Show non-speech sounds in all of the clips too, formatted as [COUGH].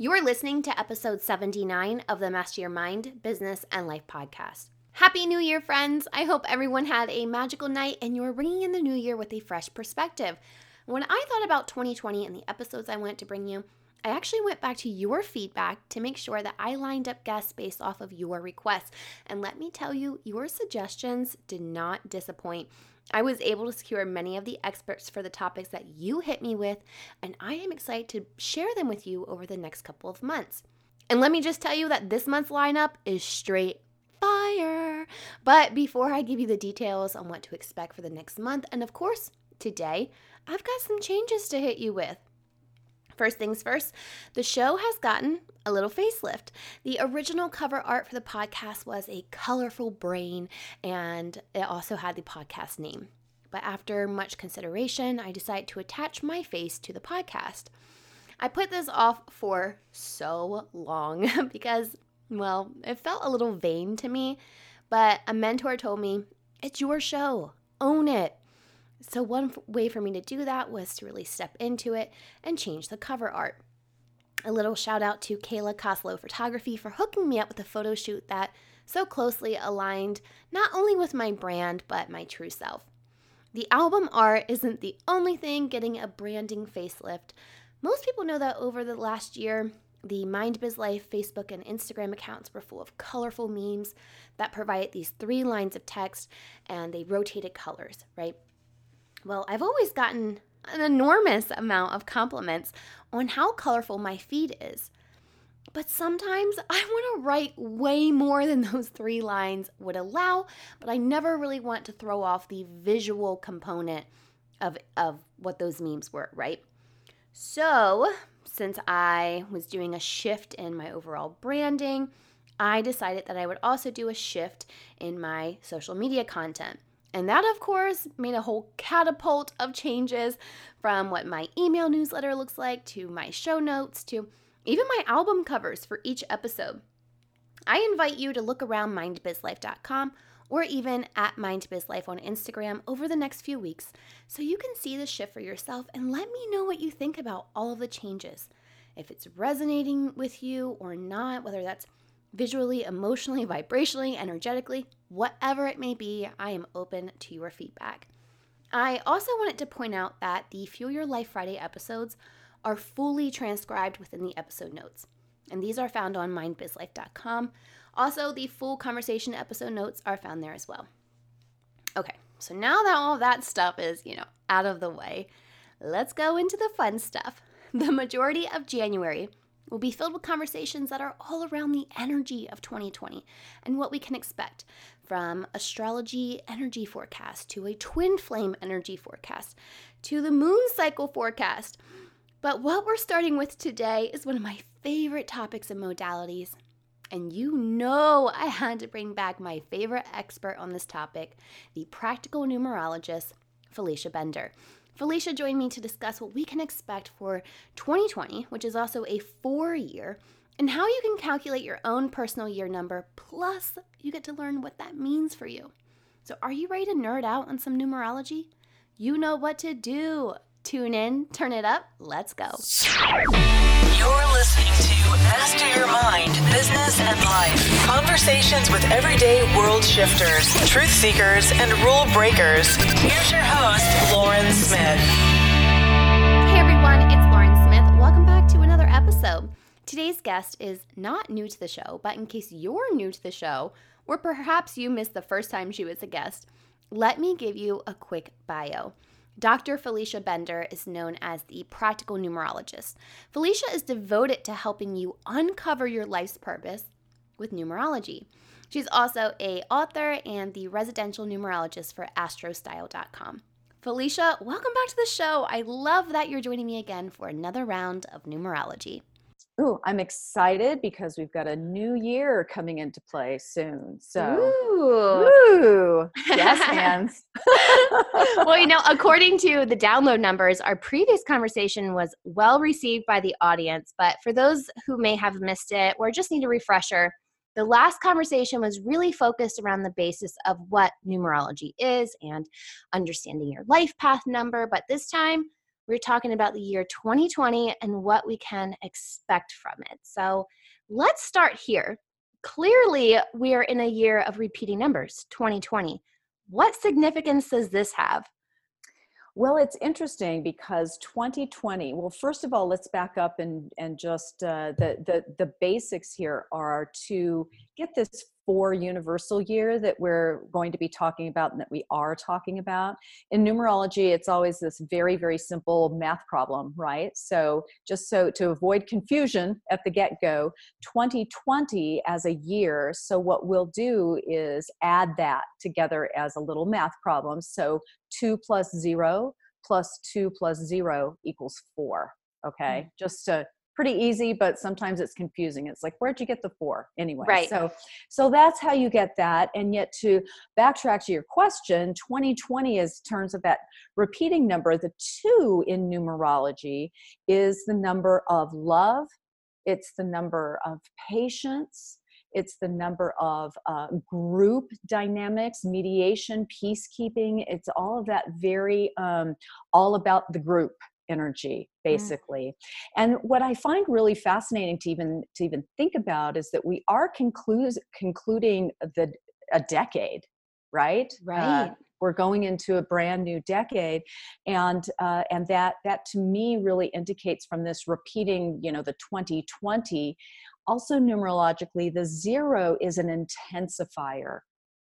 You're listening to episode 79 of the Master Your Mind, Business, and Life podcast. Happy New Year, friends! I hope everyone had a magical night and you're bringing in the new year with a fresh perspective. When I thought about 2020 and the episodes I went to bring you, I actually went back to your feedback to make sure that I lined up guests based off of your requests. And let me tell you, your suggestions did not disappoint. I was able to secure many of the experts for the topics that you hit me with, and I am excited to share them with you over the next couple of months. And let me just tell you that this month's lineup is straight fire. But before I give you the details on what to expect for the next month, and of course, today, I've got some changes to hit you with. First things first, the show has gotten a little facelift. The original cover art for the podcast was a colorful brain, and it also had the podcast name. But after much consideration, I decided to attach my face to the podcast. I put this off for so long [LAUGHS] because, well, it felt a little vain to me, but a mentor told me, It's your show, own it. So, one way for me to do that was to really step into it and change the cover art. A little shout out to Kayla Coslow Photography for hooking me up with a photo shoot that so closely aligned not only with my brand, but my true self. The album art isn't the only thing getting a branding facelift. Most people know that over the last year, the Mind Biz Life Facebook and Instagram accounts were full of colorful memes that provide these three lines of text and they rotated colors, right? Well, I've always gotten an enormous amount of compliments on how colorful my feed is. But sometimes [LAUGHS] I want to write way more than those three lines would allow, but I never really want to throw off the visual component of, of what those memes were, right? So, since I was doing a shift in my overall branding, I decided that I would also do a shift in my social media content. And that, of course, made a whole catapult of changes from what my email newsletter looks like to my show notes to even my album covers for each episode. I invite you to look around mindbizlife.com or even at mindbizlife on Instagram over the next few weeks so you can see the shift for yourself and let me know what you think about all of the changes. If it's resonating with you or not, whether that's visually, emotionally, vibrationally, energetically, whatever it may be, I am open to your feedback. I also wanted to point out that the Fuel Your Life Friday episodes are fully transcribed within the episode notes, and these are found on mindbizlife.com. Also, the full conversation episode notes are found there as well. Okay, so now that all that stuff is, you know, out of the way, let's go into the fun stuff. [LAUGHS] The majority of January will be filled with conversations that are all around the energy of 2020 and what we can expect from astrology energy forecast to a twin flame energy forecast to the moon cycle forecast. But what we're starting with today is one of my favorite topics and modalities. And you know, I had to bring back my favorite expert on this topic, the practical numerologist, Felicia Bender. Felicia joined me to discuss what we can expect for 2020, which is also a four year, and how you can calculate your own personal year number. Plus, you get to learn what that means for you. So, are you ready to nerd out on some numerology? You know what to do. Tune in, turn it up, let's go. You're listening to Master Conversations with everyday world shifters, truth seekers, and rule breakers. Here's your host, Lauren Smith. Hey everyone, it's Lauren Smith. Welcome back to another episode. Today's guest is not new to the show, but in case you're new to the show, or perhaps you missed the first time she was a guest, let me give you a quick bio. Dr. Felicia Bender is known as the practical numerologist. Felicia is devoted to helping you uncover your life's purpose with numerology. She's also a author and the residential numerologist for astrostyle.com. Felicia, welcome back to the show. I love that you're joining me again for another round of numerology. Ooh, I'm excited because we've got a new year coming into play soon. So, Ooh. ooh, yes, [LAUGHS] hands. [LAUGHS] well, you know, [LAUGHS] according to the download numbers, our previous conversation was well received by the audience. But for those who may have missed it or just need a refresher, the last conversation was really focused around the basis of what numerology is and understanding your life path number. But this time, we're talking about the year 2020 and what we can expect from it. So let's start here. Clearly, we are in a year of repeating numbers, 2020. What significance does this have? Well, it's interesting because 2020. Well, first of all, let's back up and and just uh, the the the basics here are to get this four universal year that we're going to be talking about and that we are talking about. In numerology, it's always this very very simple math problem, right? So just so to avoid confusion at the get go, 2020 as a year. So what we'll do is add that together as a little math problem. So 2 plus 0 plus 2 plus 0 equals 4 okay? Mm. just to pretty easy but sometimes it's confusing. It's like where'd you get the 4 anyway right. so so that's how you get that and yet to backtrack to your question 2020 is terms of that repeating number the 2 in numerology is the number of love it's the number of patience it's the number of uh, group dynamics, mediation, peacekeeping. It's all of that very, um, all about the group energy mm. basically mm. and what i find really fascinating to even to even think about is that we are concluding the a decade right right uh, we're going into a brand new decade and uh, and that that to me really indicates from this repeating you know the 2020 also numerologically the zero is an intensifier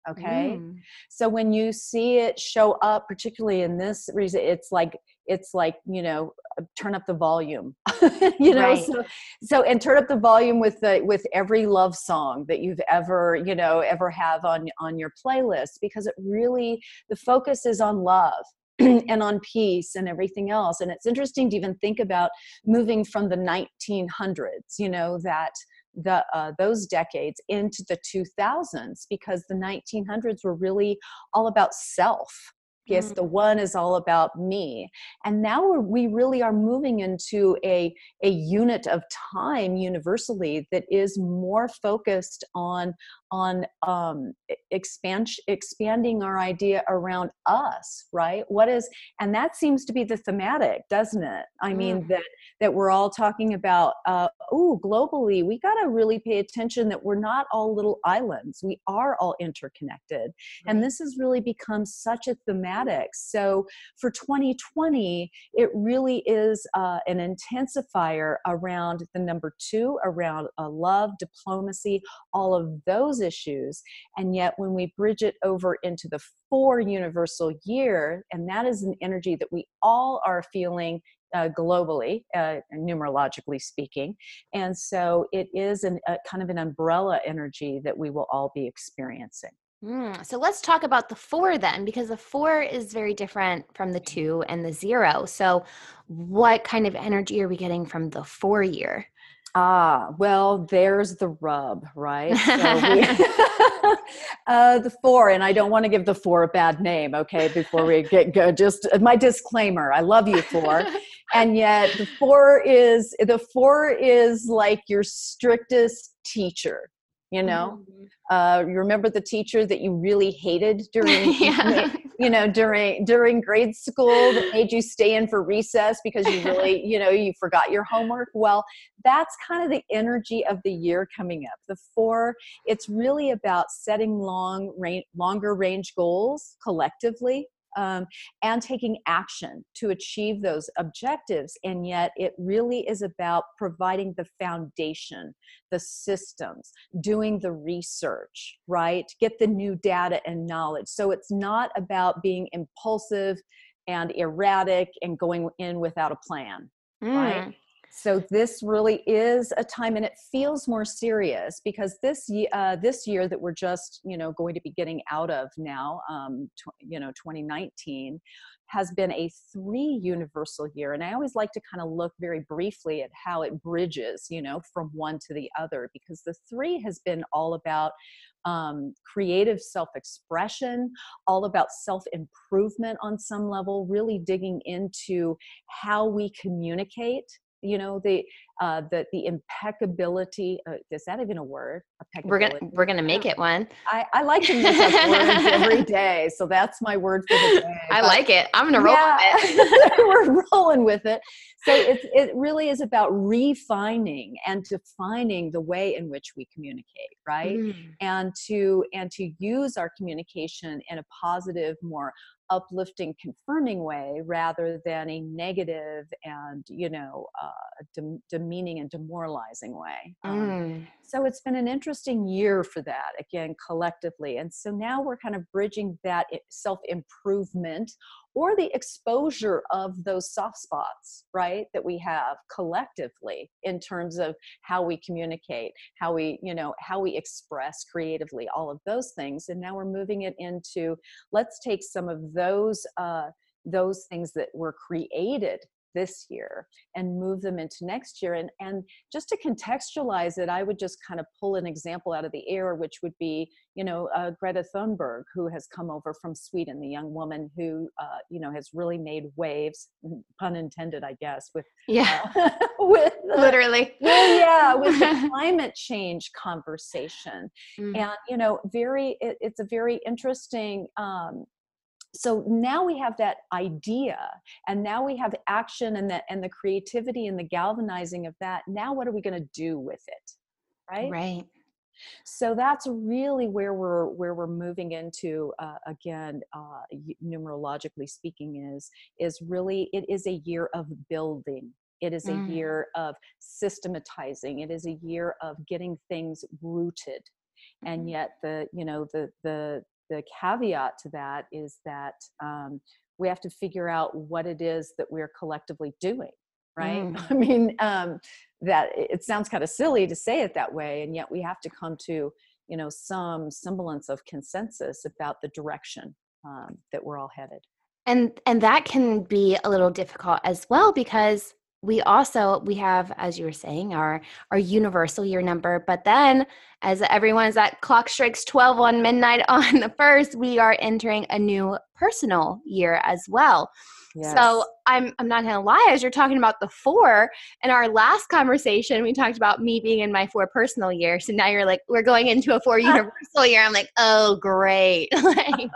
okay mm. so when you see it show up particularly in this reason it's like it's like you know uh, turn up the volume [LAUGHS] you know right. so so and turn up the volume with the with every love song that you've ever you know ever have on on your playlist because it really the focus is on love [CLEARS THROAT] and on peace and everything else and it's interesting to even think about moving from the 1900s you know that the uh, those decades into the 2000s because the 1900s were really all about self yes mm. the one is all about me and now we really are moving into a, a unit of time universally that is more focused on on um, expand, expanding our idea around us right what is and that seems to be the thematic doesn't it i mm. mean that that we're all talking about uh, oh globally we got to really pay attention that we're not all little islands we are all interconnected right. and this has really become such a thematic so for 2020 it really is uh, an intensifier around the number two around uh, love diplomacy all of those issues. And yet, when we bridge it over into the four universal year, and that is an energy that we all are feeling uh, globally, uh, numerologically speaking. And so it is an, a kind of an umbrella energy that we will all be experiencing. Mm, so let's talk about the four then, because the four is very different from the two and the zero. So, what kind of energy are we getting from the four year? Ah, well, there's the rub, [LAUGHS] right? So we, [LAUGHS] uh, the four, and I don't want to give the four a bad name, okay, before we get go. Just uh, my disclaimer I love you, four. and yet, the four is the four is like your strictest teacher you know mm-hmm. uh, you remember the teacher that you really hated [LAUGHS] during yeah. you know during during grade school that made you stay in for recess because you really [LAUGHS] you know you forgot your homework well that's kind of the energy of the year coming up the four it's really about setting long range longer range goals collectively um, and taking action to achieve those objectives. And yet, it really is about providing the foundation, the systems, doing the research, right? Get the new data and knowledge. So, it's not about being impulsive and erratic and going in without a plan, mm. right? So this really is a time and it feels more serious because this uh, this year that we're just you know going to be getting out of now um, tw- you know 2019 has been a three universal year. And i always like to kind of look very briefly at how it bridges you know from one to the other because the three has been all about um, creative self expression, all about self improvement on some level, really digging into how we communicate you know the uh, the the impeccability. Uh, is that even a word? We're gonna we're gonna make it one. I, I like to make up words every day, so that's my word for the day. [LAUGHS] I like it. I'm gonna roll yeah, with it. [LAUGHS] we're rolling with it. So it it really is about refining and defining the way in which we communicate, right? Mm. And to and to use our communication in a positive, more uplifting confirming way rather than a negative and you know uh, dem- demeaning and demoralizing way um, mm. so it's been an interesting year for that again collectively and so now we're kind of bridging that self improvement or the exposure of those soft spots, right, that we have collectively in terms of how we communicate, how we, you know, how we express creatively, all of those things. And now we're moving it into let's take some of those uh, those things that were created this year and move them into next year. And and just to contextualize it i would just kind of pull an example out of the air which would be you know uh, greta thunberg who has come over from sweden the young woman who uh, you know has really made waves pun intended i guess with yeah. uh, [LAUGHS] with literally. well, yeah with the [LAUGHS] climate change conversation. Mm. and you know very it, it's a very interesting um, so now we have that idea and now we have action and that and the creativity and the galvanizing of that. Now what are we going to do with it right? Right. So that's really where we're where we're moving into uh, again uh, numerologically speaking is is really it is a year of building. It is a mm. year of systematizing. It is a year of getting things rooted. And mm-hmm. yet the you know the the the caveat to that is that um, we have to figure out what it is that we're collectively doing right [LAUGHS] mm. i mean um, that it sounds kind of silly to say it that way and yet we have to come to you know some semblance of consensus about the direction um, that we're all headed and and that can be a little difficult as well because we also we have as you were saying our our universal year number but then as everyone as that clock strikes 12 on midnight [LAUGHS] on the first we are entering a new personal year as well Yes. So I'm I'm not gonna lie, as you're talking about the four in our last conversation, we talked about me being in my four personal year. So now you're like, we're going into a four [LAUGHS] universal year. I'm like, oh great. [LAUGHS] like,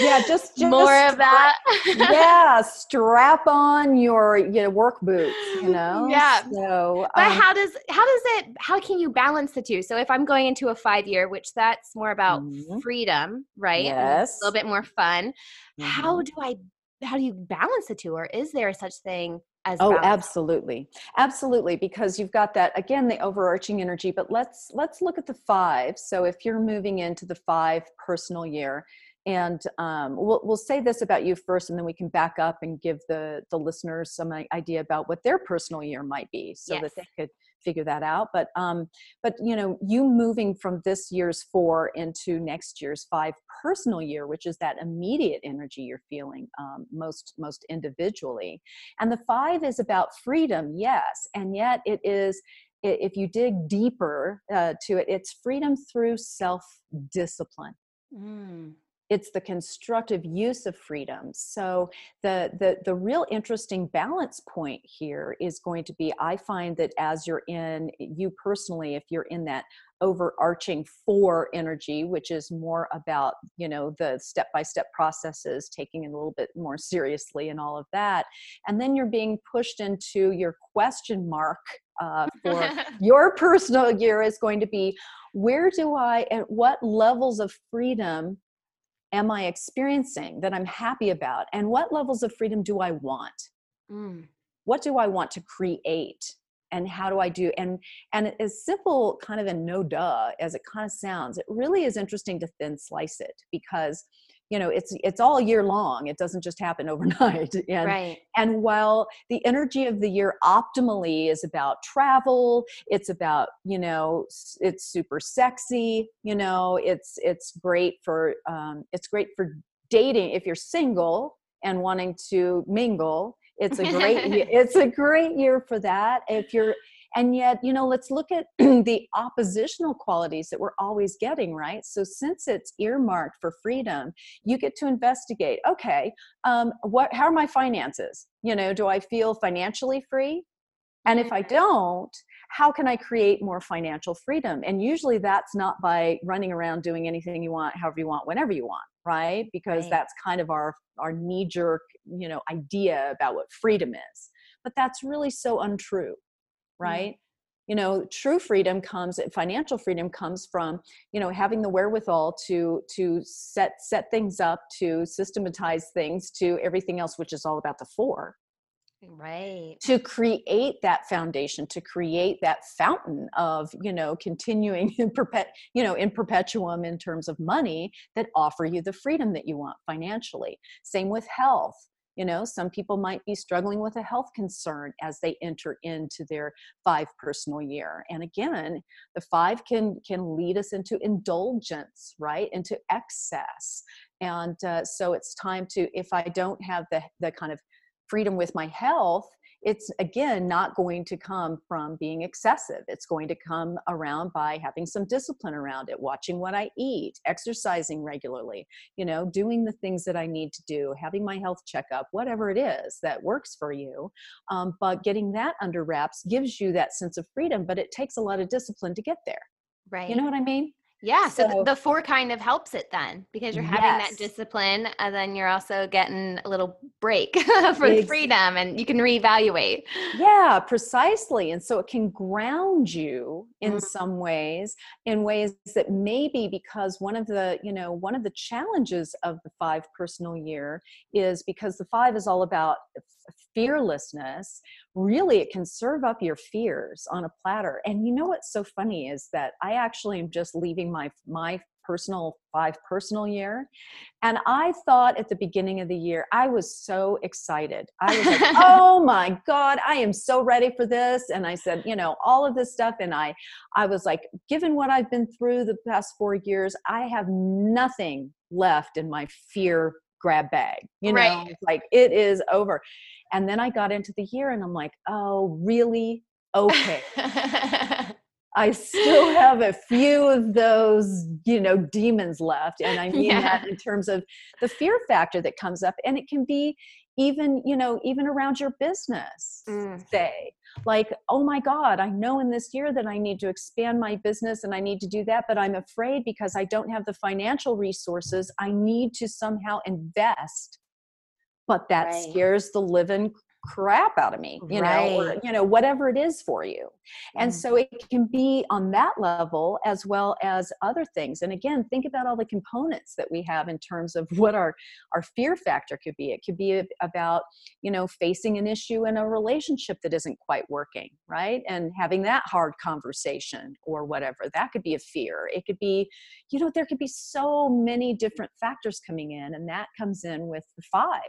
yeah, just, just more of that. yeah, [LAUGHS] strap on your you know work boots, you know? Yeah. So But um, how does how does it how can you balance the two? So if I'm going into a five year, which that's more about mm-hmm. freedom, right? Yes. A little bit more fun. Mm-hmm. How do I how do you balance the two or is there such thing as oh balance? absolutely absolutely because you've got that again the overarching energy but let's let's look at the five so if you're moving into the five personal year and um, we'll, we'll say this about you first and then we can back up and give the the listeners some idea about what their personal year might be so yes. that they could figure that out. But um but you know you moving from this year's four into next year's five personal year which is that immediate energy you're feeling um, most most individually. And the five is about freedom yes. And yet it is if you dig deeper uh, to it it's freedom through self discipline mm it's the constructive use of freedom. So the, the the real interesting balance point here is going to be i find that as you're in you personally if you're in that overarching four energy which is more about you know the step by step processes taking it a little bit more seriously and all of that and then you're being pushed into your question mark uh, for [LAUGHS] your personal year is going to be where do i at what levels of freedom am I experiencing that I'm happy about? And what levels of freedom do I want? Mm. What do I want to create? And how do I do? And and as simple, kind of a no duh as it kind of sounds, it really is interesting to thin slice it because you know it's it's all year long. It doesn't just happen [LAUGHS] overnight. And right. and while the energy of the year optimally is about travel it's about you know it's super sexy you know it's it's great for um, it's great for dating if you're single and wanting to mingle. It's a great [LAUGHS] it's a great year for that. If you're and yet you know let's look at [CLEARS THROAT] the oppositional qualities that we're always getting right? So since it's earmarked for freedom you get to investigate okay um, what how are my finances? You know do i feel financially free? And if i don't how can i create more financial freedom? And usually that's not by running around doing anything you want however you want whenever you want right? Because Right. that's kind of our our knee jerk you know idea about what freedom is. But that's really so untrue right? You know true freedom comes financial freedom comes from you know having the wherewithal to to set set things up to systematize things to everything else which is all about the four Right. to create that foundation to create that fountain of you know continuing [LAUGHS] in perpet you know in perpetuum in terms of money that offer you the freedom that you want financially. Same with health you know some people might be struggling with a health concern as they enter into their five personal year. And again the five can can lead us into indulgence right? Into excess. And uh, so it's time to if i don't have the the kind of freedom with my health it's again not going to come from being excessive. It's going to come around by having some discipline around it watching what i eat exercising regularly you know doing the things that i need to do having my health checkup whatever it is that works for you um, but getting that under wraps gives you that sense of freedom but it takes a lot of discipline to get there. Right. you know what i mean Yeah, so, So- the four kind of helps it then because you're having that discipline and then you're also getting a little break [LAUGHS] for the Ex- freedom and you can reevaluate. yeah precisely and so it can ground you in Mm. some ways in ways that maybe because one of the you know one of the challenges of the five personal year is because the five is all about fearlessness really it can serve up your fears on a platter. And you know what's so funny is that i actually am just leaving my my personal five personal year and i thought at the beginning of the year i was so excited. I was like [LAUGHS] oh my god i am so ready for this. And i said you know all of this stuff and i i was like given what i've been through the past four years i have nothing left in my fear grab bag you know Right. it's like it is over and then i got into the year and i'm like oh really okay [LAUGHS] I still have a few of those, you know, demons left. And I mean Yeah. that in terms of the fear factor that comes up. And it can be even, you know, even around your business, Mm. say, like, oh my God, I know in this year that I need to expand my business and I need to do that, but I'm afraid because I don't have the financial resources, I need to somehow invest. But that Right. scares the living crap out of me, you know, or, you know, whatever it is for you. And Mm. so it can be on that level as well as other things. And again, think about all the components that we have in terms of what our our fear factor could be. It could be about, you know, facing an issue in a relationship that isn't quite working, right? And having that hard conversation or whatever. That could be a fear. It could be, you know, there could be so many different factors coming in and that comes in with the 5.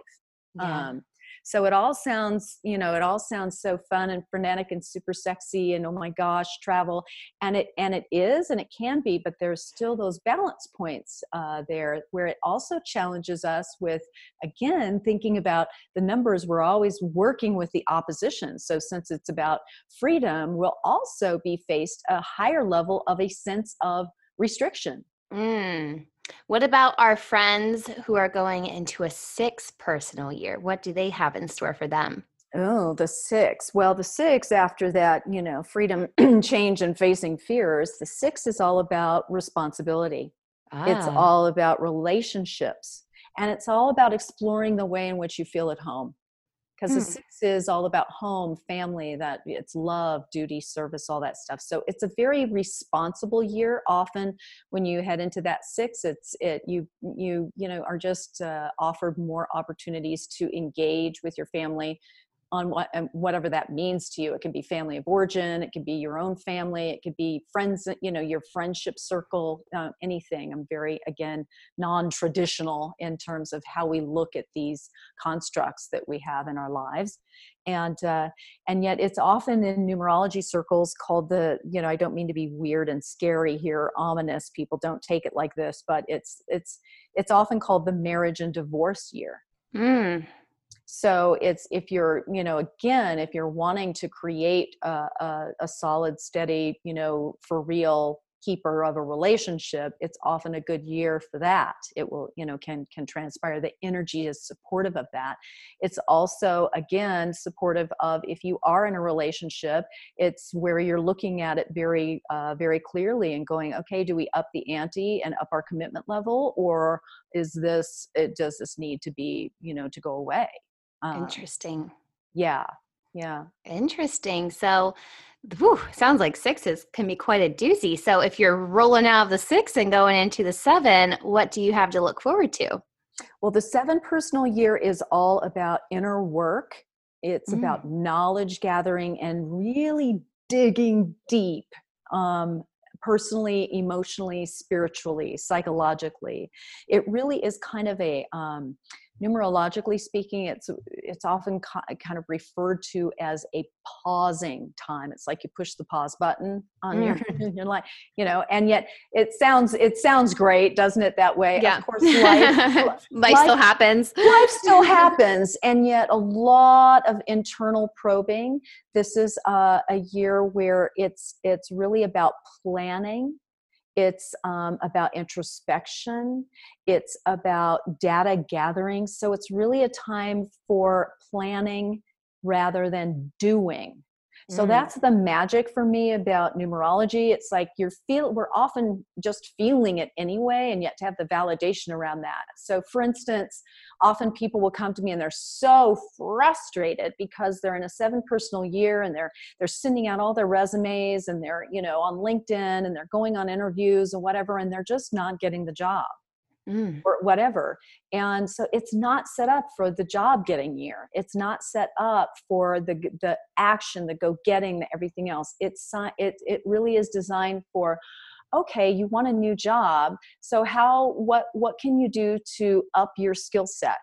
Yeah. Um, so it all sounds, you know, it all sounds so fun and frenetic and super sexy and oh my gosh, travel, and it and it is and it can be, but there's still those balance points uh, there where it also challenges us with again thinking about the numbers. We're always working with the opposition. So since it's about freedom, we'll also be faced a higher level of a sense of restriction. Mm. What about our friends who are going into a six personal year? What do they have in store for them? Oh, the six. Well, the six, after that, you know, freedom, [CLEARS THROAT] change, and facing fears, the six is all about responsibility. Ah. It's all about relationships. And it's all about exploring the way in which you feel at home. Because the Hmm. six is all about home, family, that it's love, duty, service, all that stuff. So it's a very responsible year. Often when you head into that six, it's it you you you know are just uh, offered more opportunities to engage with your family on what and whatever that means to you. It can be family of origin, it could be your own family, it could be friends, you know, your friendship circle, uh, anything. I'm very again non-traditional in terms of how we look at these constructs that we have in our lives, and uh, and yet it's often in numerology circles called the you know I don't mean to be weird and scary here, ominous. People don't take it like this, but it's it's it's often called the marriage and divorce year mm, so it's if you're you know again if you're wanting to create a, a, a solid steady you know for real keeper of a relationship it's often a good year for that. It will you know can can transpire. The energy is supportive of that. It's also again supportive of if you are in a relationship it's where you're looking at it very uh, very clearly and going okay do we up the ante and up our commitment level or is this it does this need to be you know to go away uh, interesting yeah yeah interesting so Whew, sounds like sixes can be quite a doozy. So if you're rolling out of the six and going into the seven, what do you have to look forward to? Well, the seven personal year is all about inner work. It's mm. about knowledge gathering and really digging deep um, personally, emotionally, spiritually, psychologically. It really is kind of a um, numerologically speaking it's it's often kind of referred to as a pausing time. It's like you push the pause button on mm. your [LAUGHS] your life you know and yet it sounds it sounds great doesn't it that way? Yeah. of course life, [LAUGHS] life, life still happens. life still [LAUGHS] happens and yet a lot of internal probing. This is uh, a year where it's it's really about planning it's um, about introspection. It's about data gathering. So it's really a time for planning rather than doing so mm. that's the magic for me about numerology. It's like you're feel we're often just feeling it anyway, and yet to have the validation around that. So for instance, often people will come to me and they're so frustrated because they're in a seven personal year and they're they're sending out all their resumes and they're, you know, on LinkedIn and they're going on interviews and whatever, and they're just not getting the job mm. or whatever. And so it's not set up for the job getting year. It's not set up for the the action, the go getting, the everything else. It's it it really is designed for okay you want a new job so how what what can you do to up your skill set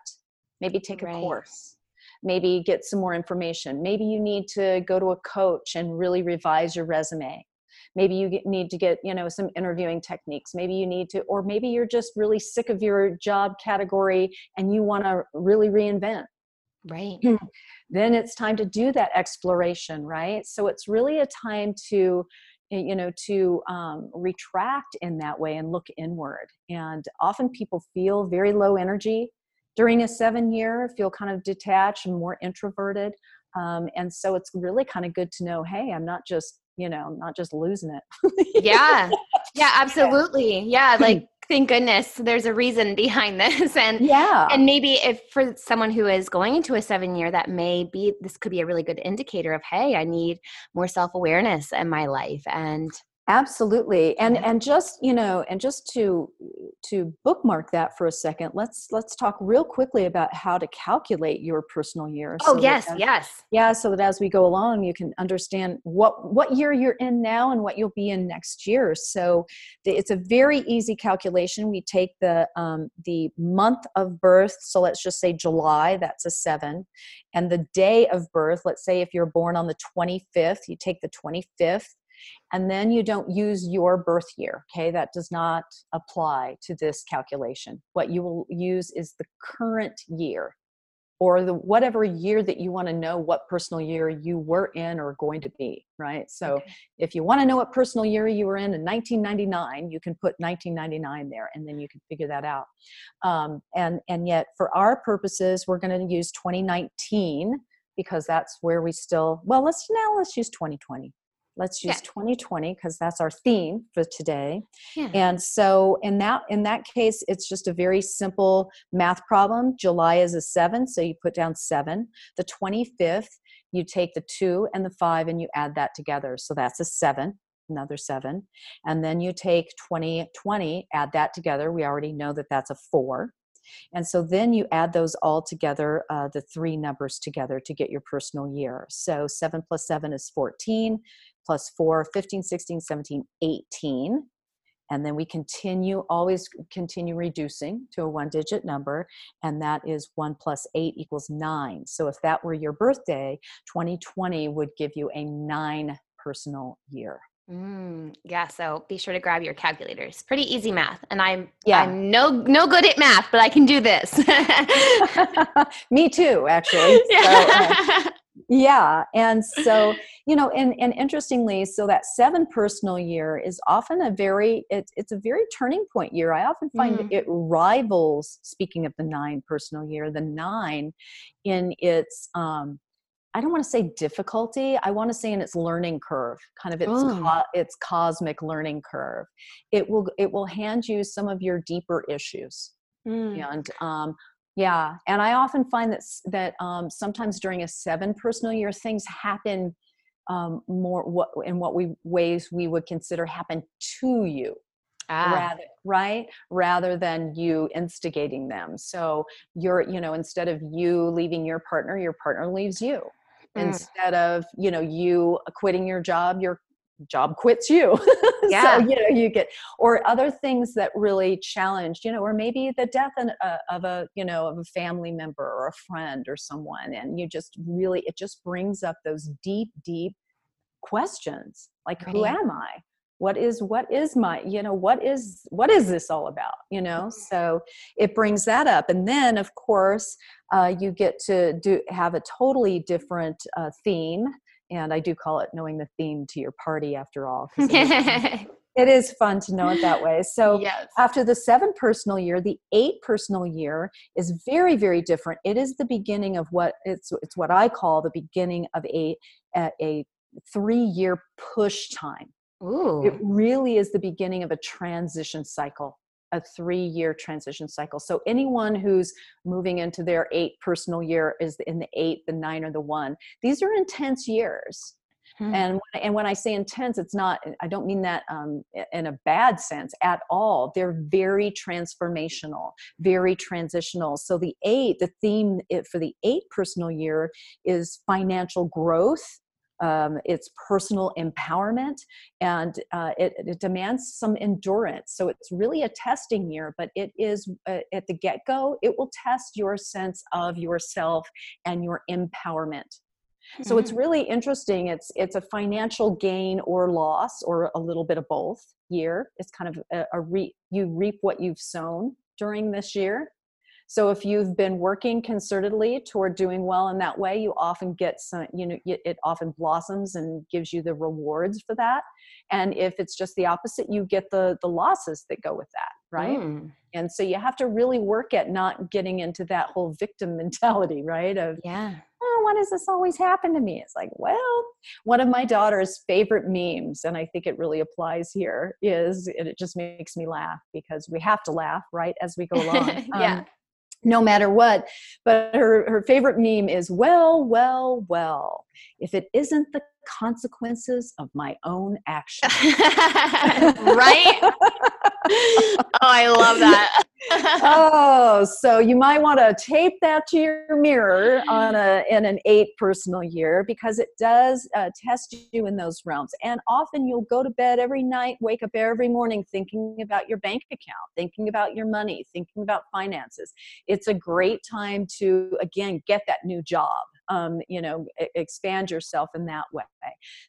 maybe take right. a course maybe get some more information maybe you need to go to a coach and really revise your resume maybe you get, need to get you know some interviewing techniques. Maybe you need to or maybe you're just really sick of your job category and you want to really reinvent. Right. Then it's time to do that exploration right? So it's really a time to you know to um, retract in that way and look inward. And often people feel very low energy during a seven year feel kind of detached and more introverted. Um, and so it's really kind of good to know hey i'm not just you know not just losing it. Yeah. [LAUGHS] Yeah absolutely. Yeah [CLEARS THROAT] like thank goodness there's a reason behind this and yeah. and maybe if for someone who is going into a seven year that may be this could be a really good indicator of hey i need more self-awareness in my life and absolutely and and just you know and just to to bookmark that for a second let's let's talk real quickly about how to calculate your personal year oh so yes as, yes. yeah so that as we go along you can understand what what year you're in now and what you'll be in next year. So the, it's a very easy calculation. We take the um, the month of birth so let's just say july that's a seven and the day of birth let's say if you're born on the 25th you take the 25th and then you don't use your birth year okay? That does not apply to this calculation. What you will use is the current year or the whatever year that you want to know what personal year you were in or going to be right? So okay. if you want to know what personal year you were in in 1999 you can put 1999 there and then you can figure that out. Um, and and yet for our purposes we're going to use 2019 because that's where we still well let's now let's use 2020 let's use yeah. 2020 because that's our theme for today. Yeah. and so in that in that case it's just a very simple math problem. July is a seven so you put down seven. The 25th you take the two and the five and you add that together. So that's a seven another seven. And then you take 2020 add that together. We already know that that's a four and so then you add those all together, uh, the three numbers together to get your personal year. So 7 plus 7 is 14 plus 4, 15, 16, 17, 18. And then we continue, always continue reducing to a one digit number, and that is 1 plus 8 equals 9. So if that were your birthday, 2020 would give you a nine personal year. Mm, yeah, so be sure to grab your calculators. Pretty easy math, and I'm yeah. I'm no no good at math, but I can do this. [LAUGHS] Me too, actually. [LAUGHS] Yeah. So, uh, yeah and so you know and and interestingly so that seven personal year is often a very it's it's a very turning point year i often find mm. it rivals speaking of the nine personal year the nine in its um I don't want to say difficulty. I want to say in its learning curve, kind of its oh. co- its cosmic learning curve. It will it will hand you some of your deeper issues, mm. and um, yeah, and I often find that that um, sometimes during a seven personal year, things happen um, more what in what we ways we would consider happen to you. Ah. rather right rather than you instigating them so you're you know instead of you leaving your partner your partner leaves you mm. instead of you know you quitting your job your job quits you [LAUGHS] yeah so, you know you get or other things that really challenge you know or maybe the death in, uh, of a you know of a family member or a friend or someone and you just really it just brings up those deep deep questions like right. who am i what is what is my you know what is what is this all about you know? Mm-hmm. so it brings that up. And then of course uh, you get to do have a totally different uh, theme. And i do call it knowing the theme to your party after all it, [LAUGHS] it is fun to know it that way. So yes. after the seven personal year the eight personal year is very very different. It is the beginning of what it's it's what i call the beginning of a a, a three year push time Ooh. It really is the beginning of a transition cycle, a three year transition cycle. So, anyone who's moving into their eight personal year is in the eight, the nine, or the one. These are intense years. Hmm. And and when I say intense, it's not. I don't mean that um, in a bad sense at all. They're very transformational, very transitional. So the eight, the theme for the eight personal year is financial growth um, it's personal empowerment and uh, it, it, demands some endurance so it's really a testing year but it is uh, at the get-go it will test your sense of yourself and your empowerment mm-hmm. so it's mm-hmm. really interesting it's it's a financial gain or loss or a little bit of both year it's kind of a, a re, you reap what you've sown during this year so if you've been working concertedly toward doing well in that way, you often get some, you know, it often blossoms and gives you the rewards for that. And if it's just the opposite, you get the the losses that go with that, right? Mm. And so you have to really work at not getting into that whole victim [LAUGHS] mentality, right? Of yeah. Oh, why does this always happen to me? It's like, well, one of my daughter's favorite memes, and I think it really applies here, is and it just makes me laugh because we have to laugh, right, as we go [LAUGHS] along. yeah. Um, no matter what. But her, her favorite meme is, well, well, well, if it isn't the consequences of my own [LAUGHS] actions. right? [LAUGHS] oh, I love that. oh, so you might want to tape that to your mirror on a in an eight personal year because it does uh, test you in those realms. And often you'll go to bed every night, wake up every morning thinking about your bank account, thinking about your money, thinking about finances. It's a great time to again get that new job um, you know expand yourself in that way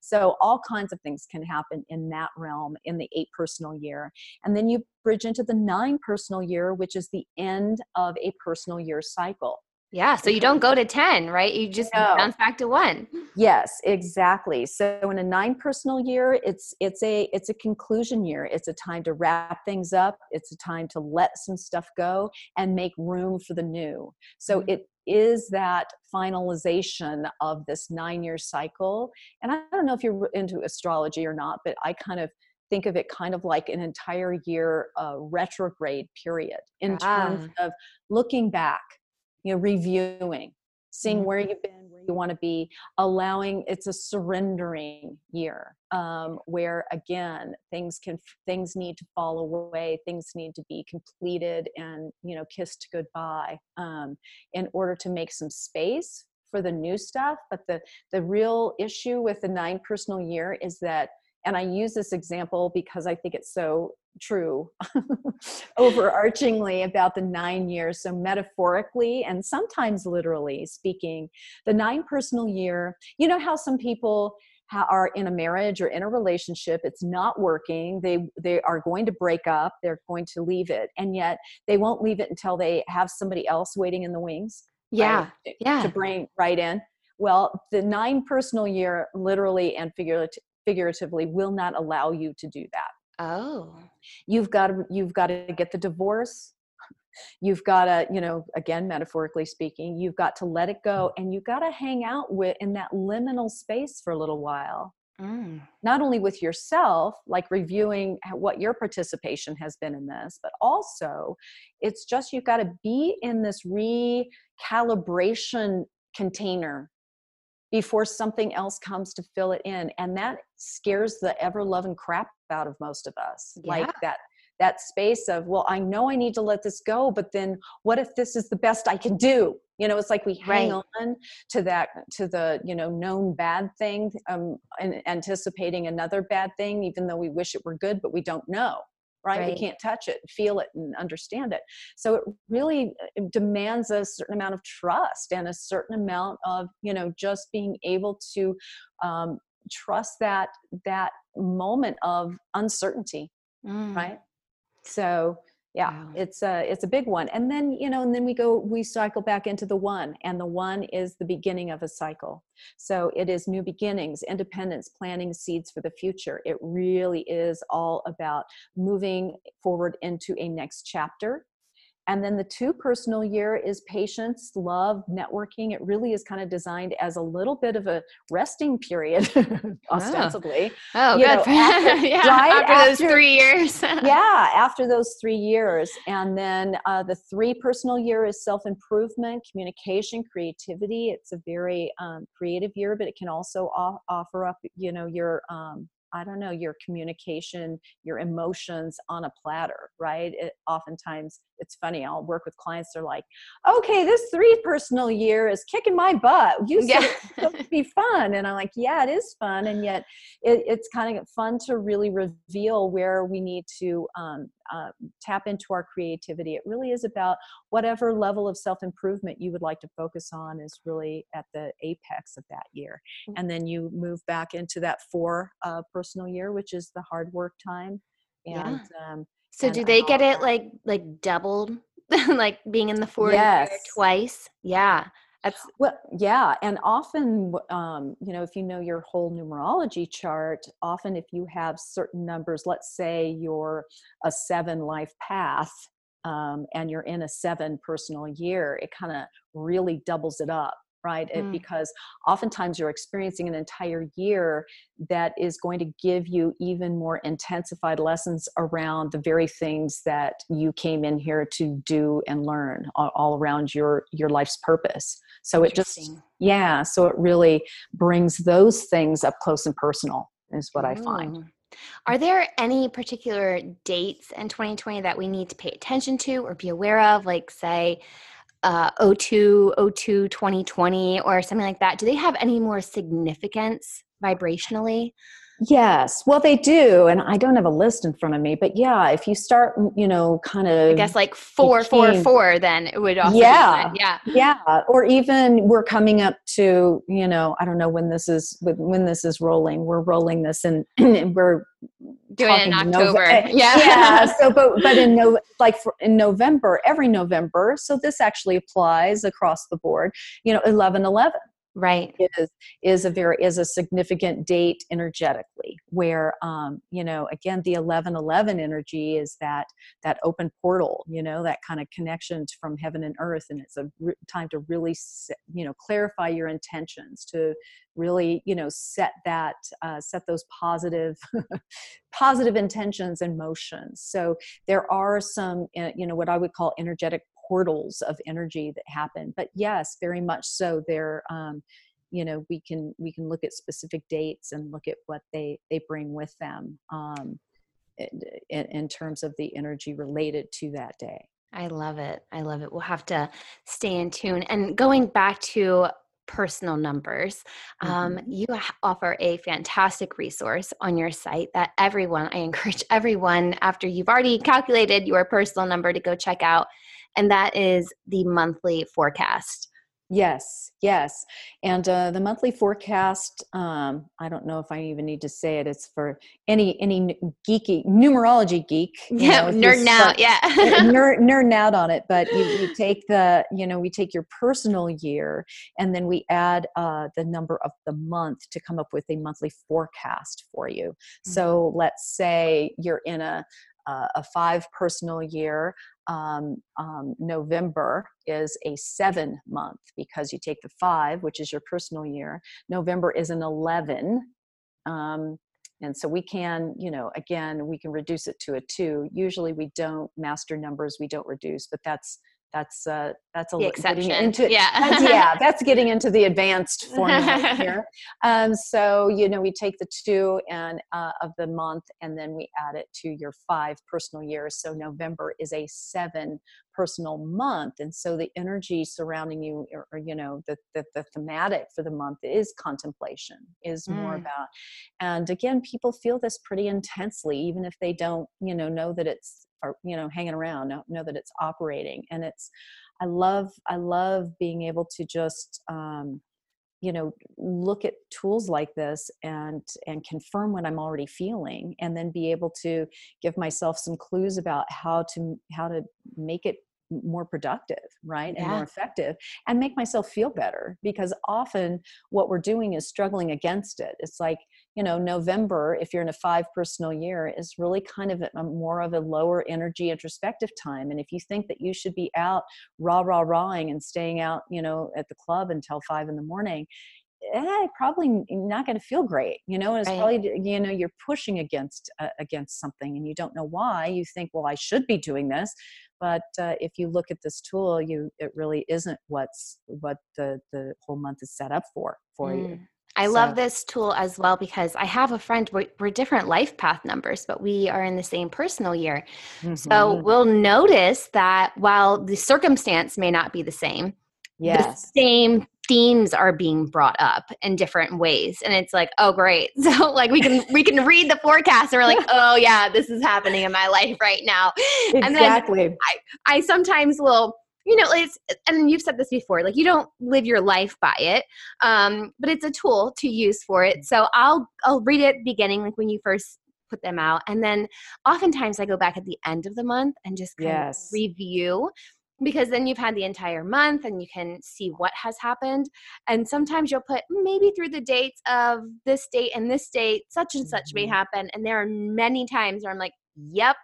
so all kinds of things can happen in that realm in the eight personal year and then you bridge into the nine personal year which is the end of a personal year cycle yeah, so you don't go to 10, right? You just no. bounce back to 1. Yes, exactly. So in a 9 personal year, it's it's a it's a conclusion year. It's a time to wrap things up, it's a time to let some stuff go and make room for the new. So mm-hmm. it is that finalization of this 9-year cycle. And I don't know if you're into astrology or not, but I kind of think of it kind of like an entire year uh, retrograde period in ah. terms of looking back you know reviewing seeing mm-hmm. where you've been where you want to be allowing it's a surrendering year um, where again things can things need to fall away things need to be completed and you know kissed goodbye um, in order to make some space for the new stuff but the the real issue with the nine personal year is that and i use this example because i think it's so true [LAUGHS] overarchingly about the nine years. So, metaphorically and sometimes literally speaking, the nine personal year, you know how some people are in a marriage or in a relationship it's not working they they are going to break up they're going to leave it and yet they won't leave it until they have somebody else waiting in the wings yeah right, yeah to bring right in well the nine personal year literally and figuratively will not allow you to do that. Oh. You've got to you've got to get the divorce. You've got to you know again metaphorically speaking you've got to let it go and you've got to hang out with in that liminal space for a little while. Mm. not only with yourself like reviewing what your participation has been in this but also it's just you've got to be in this recalibration container before something else comes to fill it in and that scares the ever loving crap out of most of us yeah. like that that space of well i know i need to let this go but then what if this is the best i can do you know it's like we hang right. on to that to the you know known bad thing um and anticipating another bad thing even though we wish it were good but we don't know right? right? We can't touch it, feel it, and understand it. So it really uh, demands a certain amount of trust and a certain amount of, you know, just being able to um, trust that that moment of uncertainty, mm. right? So yeah wow. it's a it's a big one and then you know and then we go we cycle back into the one and the one is the beginning of a cycle so it is new beginnings independence planting seeds for the future it really is all about moving forward into a next chapter and then the two personal year is patience, love, networking. It really is kind of designed as a little bit of a resting period, [LAUGHS] ostensibly. Oh, oh good. Know, after, [LAUGHS] yeah, right? after, after, those three years. [LAUGHS] yeah, after those three years. And then uh, the three personal year is self improvement, communication, creativity. It's a very um, creative year, but it can also off- offer up, you know, your um, I don't know, your communication, your emotions on a platter, right? It, oftentimes it's funny. I'll work with clients. They're like, okay, this three personal year is kicking my butt. You said yeah. it's be fun. And I'm like, yeah, it is fun. And yet it, it's kind of fun to really reveal where we need to um, uh, tap into our creativity. It really is about whatever level of self improvement you would like to focus on is really at the apex of that year. Mm. And then you move back into that four uh, personal year, which is the hard work time. And yeah. um, so do they get it like like doubled, [LAUGHS] like being in the four yes. twice? Yeah. That's well, yeah, and often, um, you know, if you know your whole numerology chart, often if you have certain numbers, let's say you're a seven life path, um, and you're in a seven personal year, it kind of really doubles it up right? Mm. because oftentimes you're experiencing an entire year that is going to give you even more intensified lessons around the very things that you came in here to do and learn all, around your your life's purpose. So it just yeah so it really brings those things up close and personal is what i find. Mm. are there any particular dates in 2020 that we need to pay attention to or be aware of? Like say uh, 02, 02, 2020 or something like that, do they have any more significance vibrationally? Yes, well, they do, and I don't have a list in front of me, but yeah, if you start, mm, you know, kind of, I guess like four, four, four, then it would also, yeah, yeah, yeah, or even we're coming up to, you know, I don't know when this is when this is rolling. We're rolling this, and, [CLEARS THROAT] and we're doing it in October, Nova- [LAUGHS] yeah, yeah. [LAUGHS] So, but but in no, like for, in November, every November, so this actually applies across the board. You know, eleven eleven right is is a very is a significant date energetically where um you know again the 1111 energy is that that open portal you know that kind of connection from heaven and earth and it's a re- time to really set, you know clarify your intentions to really you know set that uh, set those positive [LAUGHS] positive intentions and motions so there are some uh, you know what i would call energetic portals of energy that happen but yes very much so there um, you know we can we can look at specific dates and look at what they they bring with them um, in, in terms of the energy related to that day i love it i love it we'll have to stay in tune and going back to personal numbers. Um, mm-hmm. you offer a fantastic resource on your site that everyone, I encourage [LAUGHS] everyone, after you've already calculated your personal number, to go check out and that is the monthly forecast. Yes, yes. And uh, the monthly forecast, um, I don't know if I even need to say it. It's for any any geeky numerology geek. [LAUGHS] Yeah, know, nerd out. Yeah, [LAUGHS] nerd nerd out on it. But you, you, take the you know we take your personal year and then we add uh, the number of the month to come up with a monthly forecast for you. Mm-hmm. So let's say you're in a uh, a five personal year. Um, um, November is a seven month because you take the five, which is your personal year. November is an 11. Um, and so we can, you know, again, we can reduce it to a two. Usually we don't master numbers, we don't reduce, but that's that's uh, that's a the exception. into yeah, [LAUGHS] that's, yeah, that's getting into the advanced formula [LAUGHS] here. Um, so you know, we take the two and uh, of the month, and then we add it to your five personal years. So November is a seven personal month, and so the energy surrounding you, or, or you know, the, the, the thematic for the month is contemplation, is mm. more about. And again, people feel this pretty intensely, even if they don't, you know, know that it's are you know hanging around know, know that it's operating and it's i love i love being able to just um, you know look at tools like this and and confirm what i'm already feeling and then be able to give myself some clues about how to how to make it more productive right yeah. and more effective and make myself feel better because often what we're doing is struggling against it it's like you know november if you're in a five personal year is really kind of a, more of a lower energy introspective time. And if you think that you should be out rah rah rahing and staying out you know at the club until five in the morning eh, probably not going to feel great you know? And it's right. probably you know you're pushing against uh, against something and you don't know why. You think well i should be doing this. But uh, if you look at this tool you it really isn't what's what the the whole month is set up for for mm. you I so. love this tool as well because I have a friend, we're, we're, different life path numbers, but we are in the same personal year. Mm-hmm. So we'll notice that while the circumstance may not be the same, yes. the same themes are being brought up in different ways and it's like oh great [LAUGHS] so like we can we can read the forecast and we're like oh yeah this is happening in my life right now exactly and then I, I sometimes will you know it's and you've said this before like you don't live your life by it um but it's a tool to use for it so i'll i'll read it beginning like when you first put them out and then oftentimes i go back at the end of the month and just kind yes. of review because then you've had the entire month and you can see what has happened. And sometimes you'll put maybe through the dates of this date and this date, such and such may mm-hmm. happen. And there are many times where I'm like, yep,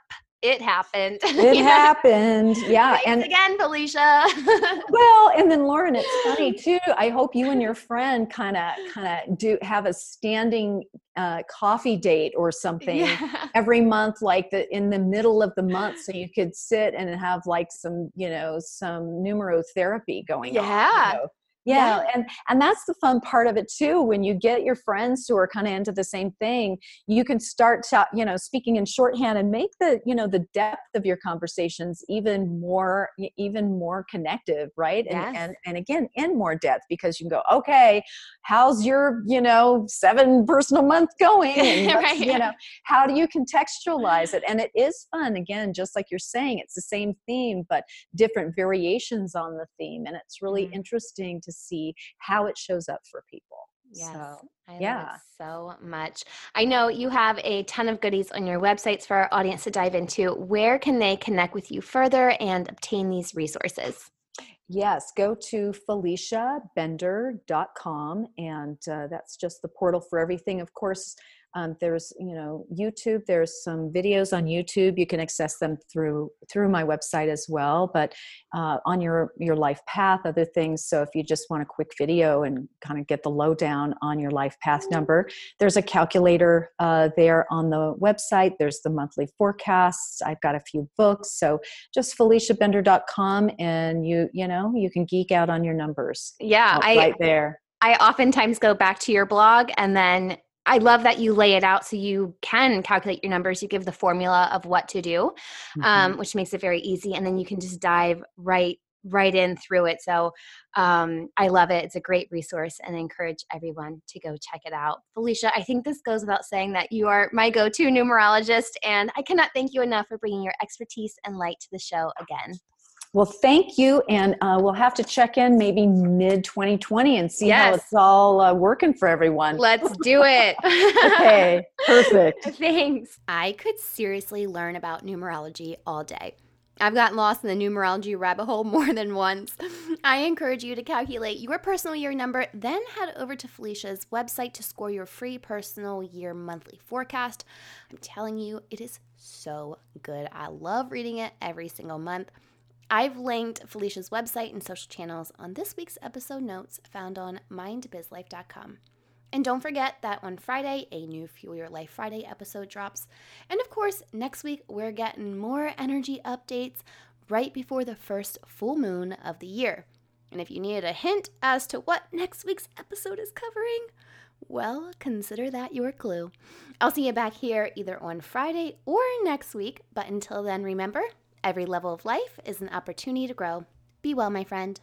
it happened. [LAUGHS] It happened. Yeah. Thanks and again, Felicia. [LAUGHS] well, and then Lauren, it's funny too. I hope you and your friend kind of kind of do have a standing uh, coffee date or something yeah. [LAUGHS] every month, like the in the middle of the month, so you could sit and have like some, you know, some numerotherapy going yeah. on. Yeah. You know? Yeah, yeah, and and that's the fun part of it too when you get your friends who are kind of into the same thing you can start to, you know speaking in shorthand and make the you know the depth of your conversations even more even more connective right yes. and, and and again in more depth because you can go okay how's your you know seven personal month going [LAUGHS] right. you know how do you contextualize it and it is fun again just like you're saying it's the same theme but different variations on the theme and it's really mm-hmm. interesting to see how it shows up for people. Yes. So, I yeah. so much. I know you have a ton of goodies on your websites for our audience to dive into. Where can they connect with you further and obtain these resources? Yes, go to feliciabender.com and uh, that's just the portal for everything. Of course, um, there's you know youtube there's some videos on youtube. You can access them through through my website as well but uh, on your your life path other things. So if you just want a quick video and kind of get the lowdown on your life path number there's a calculator uh, there on the website. There's the monthly forecasts. I've got a few books. So just feliciabender.com and you you know you can geek out on your numbers yeah I, right there. I oftentimes go back to your blog and then I love that you lay it out so you can calculate your numbers. You give the formula of what to do, mm-hmm. um, which makes it very easy, and then you can just dive right right in through it. So um, I love it. It's a great resource, and I encourage everyone to go check it out. Felicia, I think this goes without saying that you are my go-to numerologist, and I cannot thank you enough for bringing your expertise and light to the show again. Well, thank you. And uh, we'll have to check in maybe mid 2020 and see yes. how it's all uh, working for everyone. Let's [LAUGHS] do it. okay, perfect. [LAUGHS] Thanks. I could seriously learn about numerology all day. I've gotten lost in the numerology rabbit hole [LAUGHS] more than once. I encourage you to calculate your personal year number, then head over to Felicia's website to score your free personal year monthly forecast. I'm telling you, it is so good. I love reading it every single month. I've linked Felicia's website and social channels on this week's episode notes found on mindbizlife.com. And don't forget that on Friday, a new Fuel Your Life Friday episode drops. And of course, next week, we're getting more energy updates right before the first full moon of the year. And if you needed a hint as to what next week's episode is covering, well, consider that your clue. I'll see you back here either on Friday or next week. But until then, remember every level of life is an opportunity to grow. Be well, my friend.